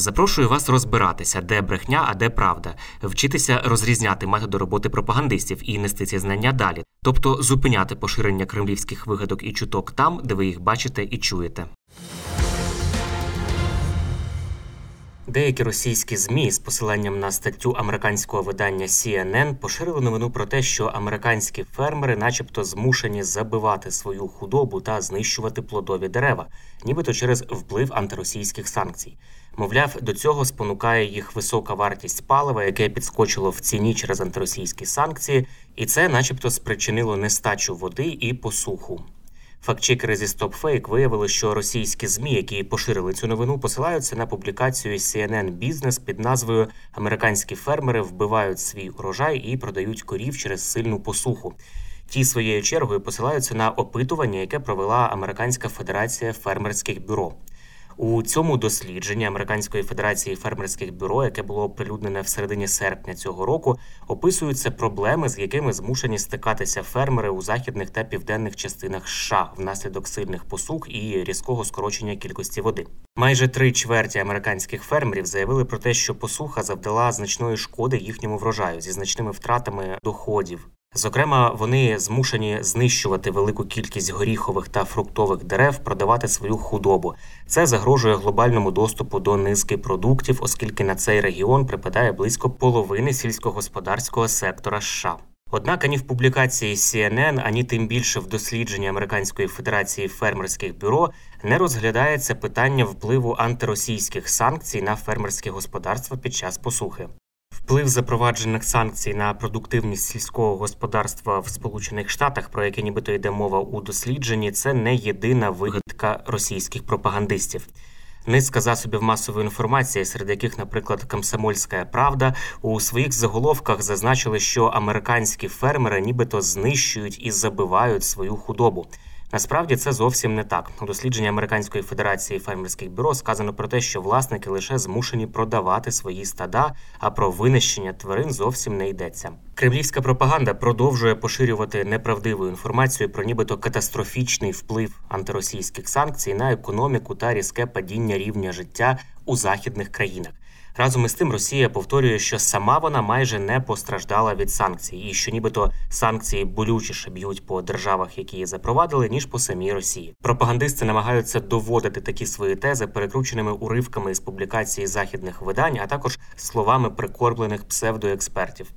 Запрошую вас розбиратися, де брехня, а де правда, вчитися розрізняти методи роботи пропагандистів і нести ці знання далі, тобто зупиняти поширення кремлівських вигадок і чуток там, де ви їх бачите і чуєте. Деякі російські змі з посиланням на статтю американського видання CNN поширили новину про те, що американські фермери, начебто, змушені забивати свою худобу та знищувати плодові дерева, нібито через вплив антиросійських санкцій. Мовляв, до цього спонукає їх висока вартість палива, яке підскочило в ціні через антиросійські санкції, і це, начебто, спричинило нестачу води і посуху. Фактчекери зі StopFake виявили, що російські змі, які поширили цю новину, посилаються на публікацію CNN Business під назвою Американські фермери вбивають свій урожай і продають корів через сильну посуху. Ті своєю чергою посилаються на опитування, яке провела Американська федерація фермерських бюро. У цьому дослідженні Американської федерації фермерських бюро, яке було оприлюднене в середині серпня цього року, описуються проблеми, з якими змушені стикатися фермери у західних та південних частинах США внаслідок сильних посух і різкого скорочення кількості води. Майже три чверті американських фермерів заявили про те, що посуха завдала значної шкоди їхньому врожаю зі значними втратами доходів. Зокрема, вони змушені знищувати велику кількість горіхових та фруктових дерев, продавати свою худобу. Це загрожує глобальному доступу до низки продуктів, оскільки на цей регіон припадає близько половини сільськогосподарського сектора США. Однак ані в публікації CNN, ані тим більше в дослідженні Американської федерації фермерських бюро не розглядається питання впливу антиросійських санкцій на фермерське господарство під час посухи. Вплив запроваджених санкцій на продуктивність сільського господарства в Сполучених Штатах, про яке нібито йде мова у дослідженні, це не єдина вигадка російських пропагандистів. Низка засобів масової інформації, серед яких, наприклад, Комсомольська Правда, у своїх заголовках зазначили, що американські фермери нібито знищують і забивають свою худобу. Насправді це зовсім не так. У дослідженні Американської федерації фермерських бюро сказано про те, що власники лише змушені продавати свої стада, а про винищення тварин зовсім не йдеться. Кремлівська пропаганда продовжує поширювати неправдиву інформацію про нібито катастрофічний вплив антиросійських санкцій на економіку та різке падіння рівня життя у західних країнах. Разом із тим Росія повторює, що сама вона майже не постраждала від санкцій, і що нібито санкції болючіше б'ють по державах, які її запровадили, ніж по самій Росії. Пропагандисти намагаються доводити такі свої тези перекрученими уривками з публікації західних видань, а також словами прикорблених псевдоекспертів.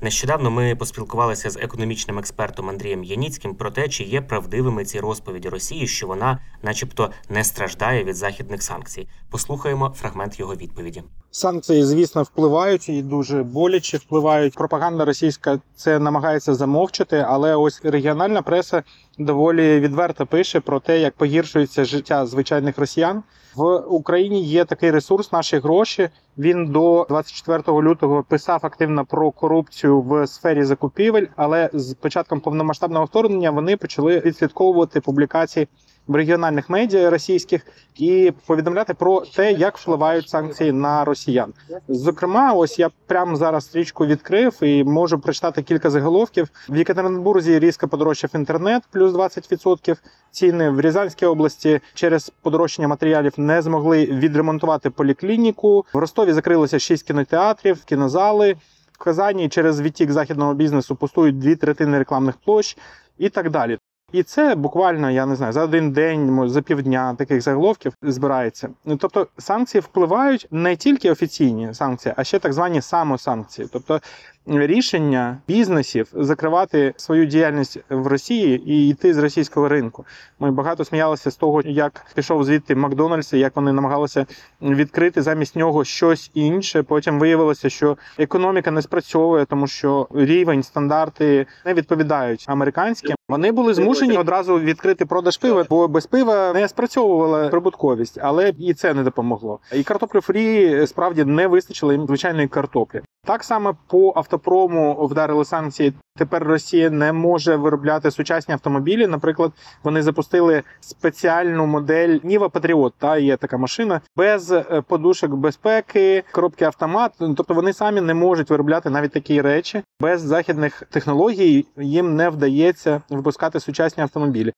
Нещодавно ми поспілкувалися з економічним експертом Андрієм Яніцьким про те, чи є правдивими ці розповіді Росії, що вона, начебто, не страждає від західних санкцій. Послухаємо фрагмент його відповіді. Санкції, звісно, впливають і дуже боляче впливають. Пропаганда російська це намагається замовчати, але ось регіональна преса доволі відверто пише про те, як погіршується життя звичайних росіян. В Україні є такий ресурс наші гроші. Він до 24 лютого писав активно про корупцію в сфері закупівель, але з початком повномасштабного вторгнення вони почали відслідковувати публікації в регіональних медіа російських і повідомляти про те, як впливають санкції на росіян. Зокрема, ось я прямо зараз стрічку відкрив і можу прочитати кілька заголовків. В Єкатеринбурзі різко подорожчав інтернет, плюс 20%. Ціни в Рязанській області через подорожчання матеріалів не змогли відремонтувати поліклініку. В Ростові закрилося 6 кінотеатрів, кінозали. В Казані через відтік західного бізнесу пустують дві третини рекламних площ і так далі. І це буквально, я не знаю, за один день, за півдня таких заголовків збирається. Ну, тобто санкції впливають не тільки офіційні санкції, а ще так звані самосанкції. Тобто рішення бізнесів закривати свою діяльність в Росії і йти з російського ринку. Ми багато сміялися з того, як пішов звідти Макдональдс, як вони намагалися відкрити замість нього щось інше. Потім виявилося, що економіка не спрацьовує, тому що рівень стандарти не відповідають американським. Вони були змушені одразу відкрити продаж пива, бо без пива не спрацьовувала прибутковість, але і це не допомогло. І картоплю фрі справді не вистачило їм звичайної картоплі. Так само по автопрому вдарили санкції. Тепер Росія не може виробляти сучасні автомобілі. Наприклад, вони запустили спеціальну модель Ніва Патріот. Та є така машина без е, подушок безпеки, коробки автомат. Тобто вони самі не можуть виробляти навіть такі речі. Без західних технологій їм не вдається випускати сучасні автомобілі.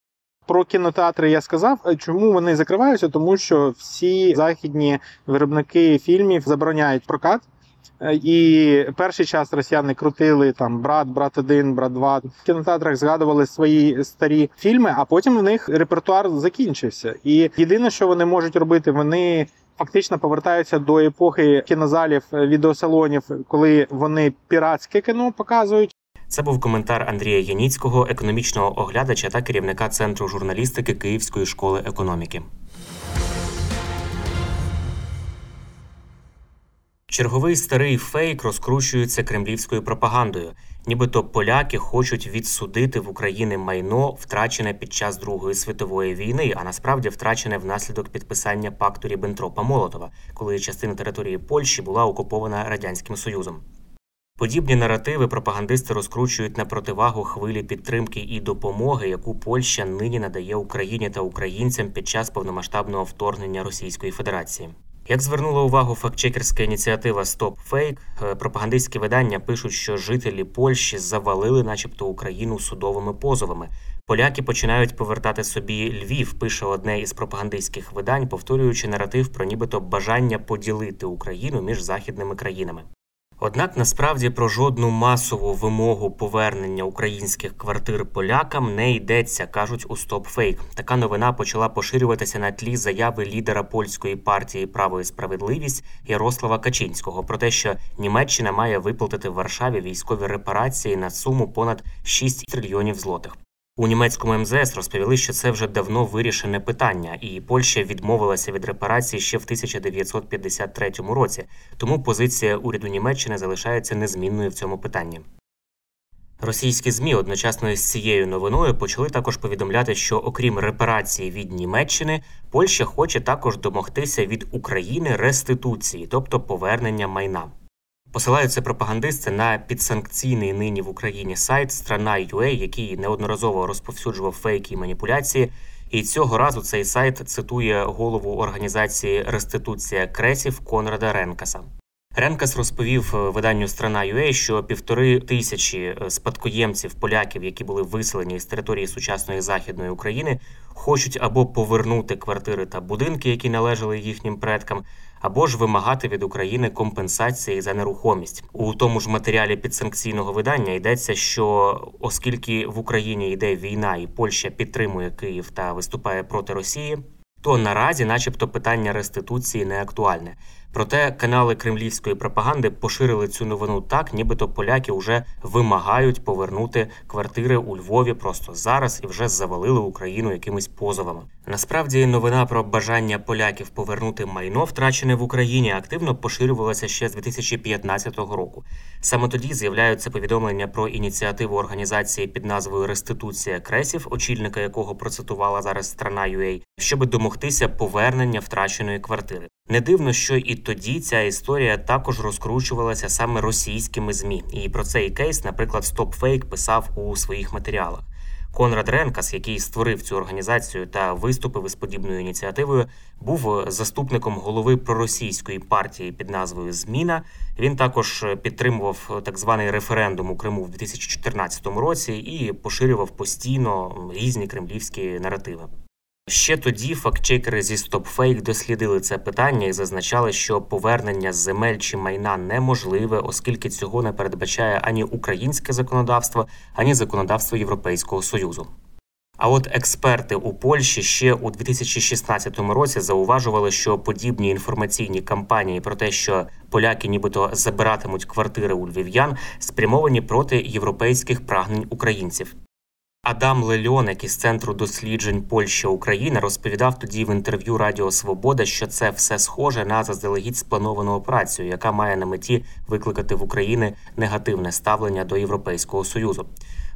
Про кінотеатри я сказав. Чому вони закриваються? Тому що всі західні виробники фільмів забороняють прокат. Е, і перший час росіяни крутили там брат, брат один, брат два. В кінотеатрах згадували свої старі фільми, а потім в них репертуар закінчився. І єдине, що вони можуть робити, вони. Фактично повертаються до епохи кінозалів, е, відеосалонів, коли вони піратське кіно показують. Це був коментар Андрія Яніцького, економічного оглядача та керівника центру журналістики Київської школи економіки. Черговий старий фейк розкручується кремлівською пропагандою, нібито поляки хочуть відсудити в Україні майно, втрачене під час Другої світової війни, а насправді втрачене внаслідок підписання пакту Ріббентропа Молотова, коли частина території Польщі була окупована радянським союзом. Подібні наративи пропагандисти розкручують на противагу хвилі підтримки і допомоги, яку Польща нині надає Україні та українцям під час повномасштабного вторгнення Російської Федерації. Як звернула увагу фактчекерська ініціатива Стоп Фейк, пропагандистські видання пишуть, що жителі Польщі завалили, начебто, Україну судовими позовами. Поляки починають повертати собі Львів. Пише одне із пропагандистських видань, повторюючи наратив про нібито бажання поділити Україну між західними країнами. Однак насправді про жодну масову вимогу повернення українських квартир полякам не йдеться, кажуть у StopFake. Така новина почала поширюватися на тлі заяви лідера польської партії Право і справедливість Ярослава Качинського про те, що Німеччина має виплатити в Варшаві військові репарації на суму понад 6 трильйонів злотих. У німецькому МЗС розповіли, що це вже давно вирішене питання, і Польща відмовилася від репарації ще в 1953 році. Тому позиція уряду Німеччини залишається незмінною в цьому питанні. Російські змі одночасно із цією новиною почали також повідомляти, що окрім репарації від Німеччини, Польща хоче також домогтися від України реституції, тобто повернення майна. Посилаються пропагандисти на підсанкційний нині в Україні сайт Страна.ua, який неодноразово розповсюджував фейки і маніпуляції. І цього разу цей сайт цитує голову організації Реституція Кресів Конрада Ренкаса. Ренкас розповів виданню Страна.ua, що півтори тисячі е, спадкоємців поляків, які були виселені з території сучасної західної України, хочуть або повернути квартири та будинки, які належали їхнім предкам, або ж вимагати від України компенсації за нерухомість у тому ж матеріалі підсанкційного видання йдеться, що оскільки в Україні йде війна, і Польща підтримує Київ та виступає проти Росії, то наразі, начебто, питання реституції не актуальне. Проте канали кремлівської пропаганди поширили цю новину так, нібито поляки вже вимагають повернути квартири у Львові просто зараз і вже завалили Україну якимись позовами. Насправді, новина про бажання поляків повернути майно, втрачене в Україні, активно поширювалася ще з 2015 року. Саме тоді з'являються повідомлення про ініціативу організації під назвою Реституція Кресів, очільника якого процитувала зараз страна UA, щоб домогтися повернення втраченої квартири. Не дивно, що і тоді ця історія також розкручувалася саме російськими змі, і про цей кейс, наприклад, StopFake писав у своїх матеріалах. Конрад Ренкас, який створив цю організацію та виступив із подібною ініціативою, був заступником голови проросійської партії під назвою Зміна. Він також підтримував так званий референдум у Криму в 2014 році і поширював постійно різні кремлівські наративи. Ще тоді фактчекери зі StopFake дослідили це питання і зазначали, що повернення земель чи майна неможливе, оскільки цього не передбачає ані українське законодавство, ані законодавство Європейського союзу. А от експерти у Польщі ще у 2016 році зауважували, що подібні інформаційні кампанії про те, що поляки нібито забиратимуть квартири у львів'ян, спрямовані проти європейських прагнень українців. Адам Лельоник із центру досліджень Польща Україна розповідав тоді в інтерв'ю Радіо Свобода, що це все схоже на заздалегідь сплановану операцію, яка має на меті викликати в Україні негативне ставлення до Європейського союзу.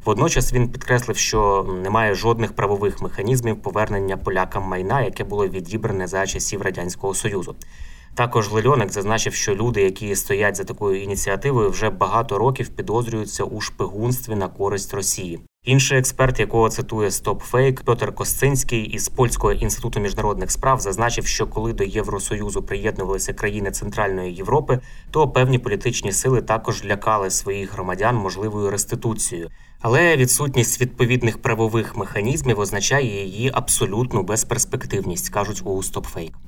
Водночас він підкреслив, що немає жодних правових механізмів повернення полякам майна, яке було відібране за часів радянського союзу. Також Лельоник зазначив, що люди, які стоять за такою ініціативою, вже багато років підозрюються у шпигунстві на користь Росії. Інший експерт, якого цитує StopFake, Петр Косцинський із польського інституту міжнародних справ, зазначив, що коли до Євросоюзу приєднувалися країни Центральної Європи, то певні політичні сили також лякали своїх громадян можливою реституцією. Але відсутність відповідних правових механізмів означає її абсолютну безперспективність, кажуть у StopFake.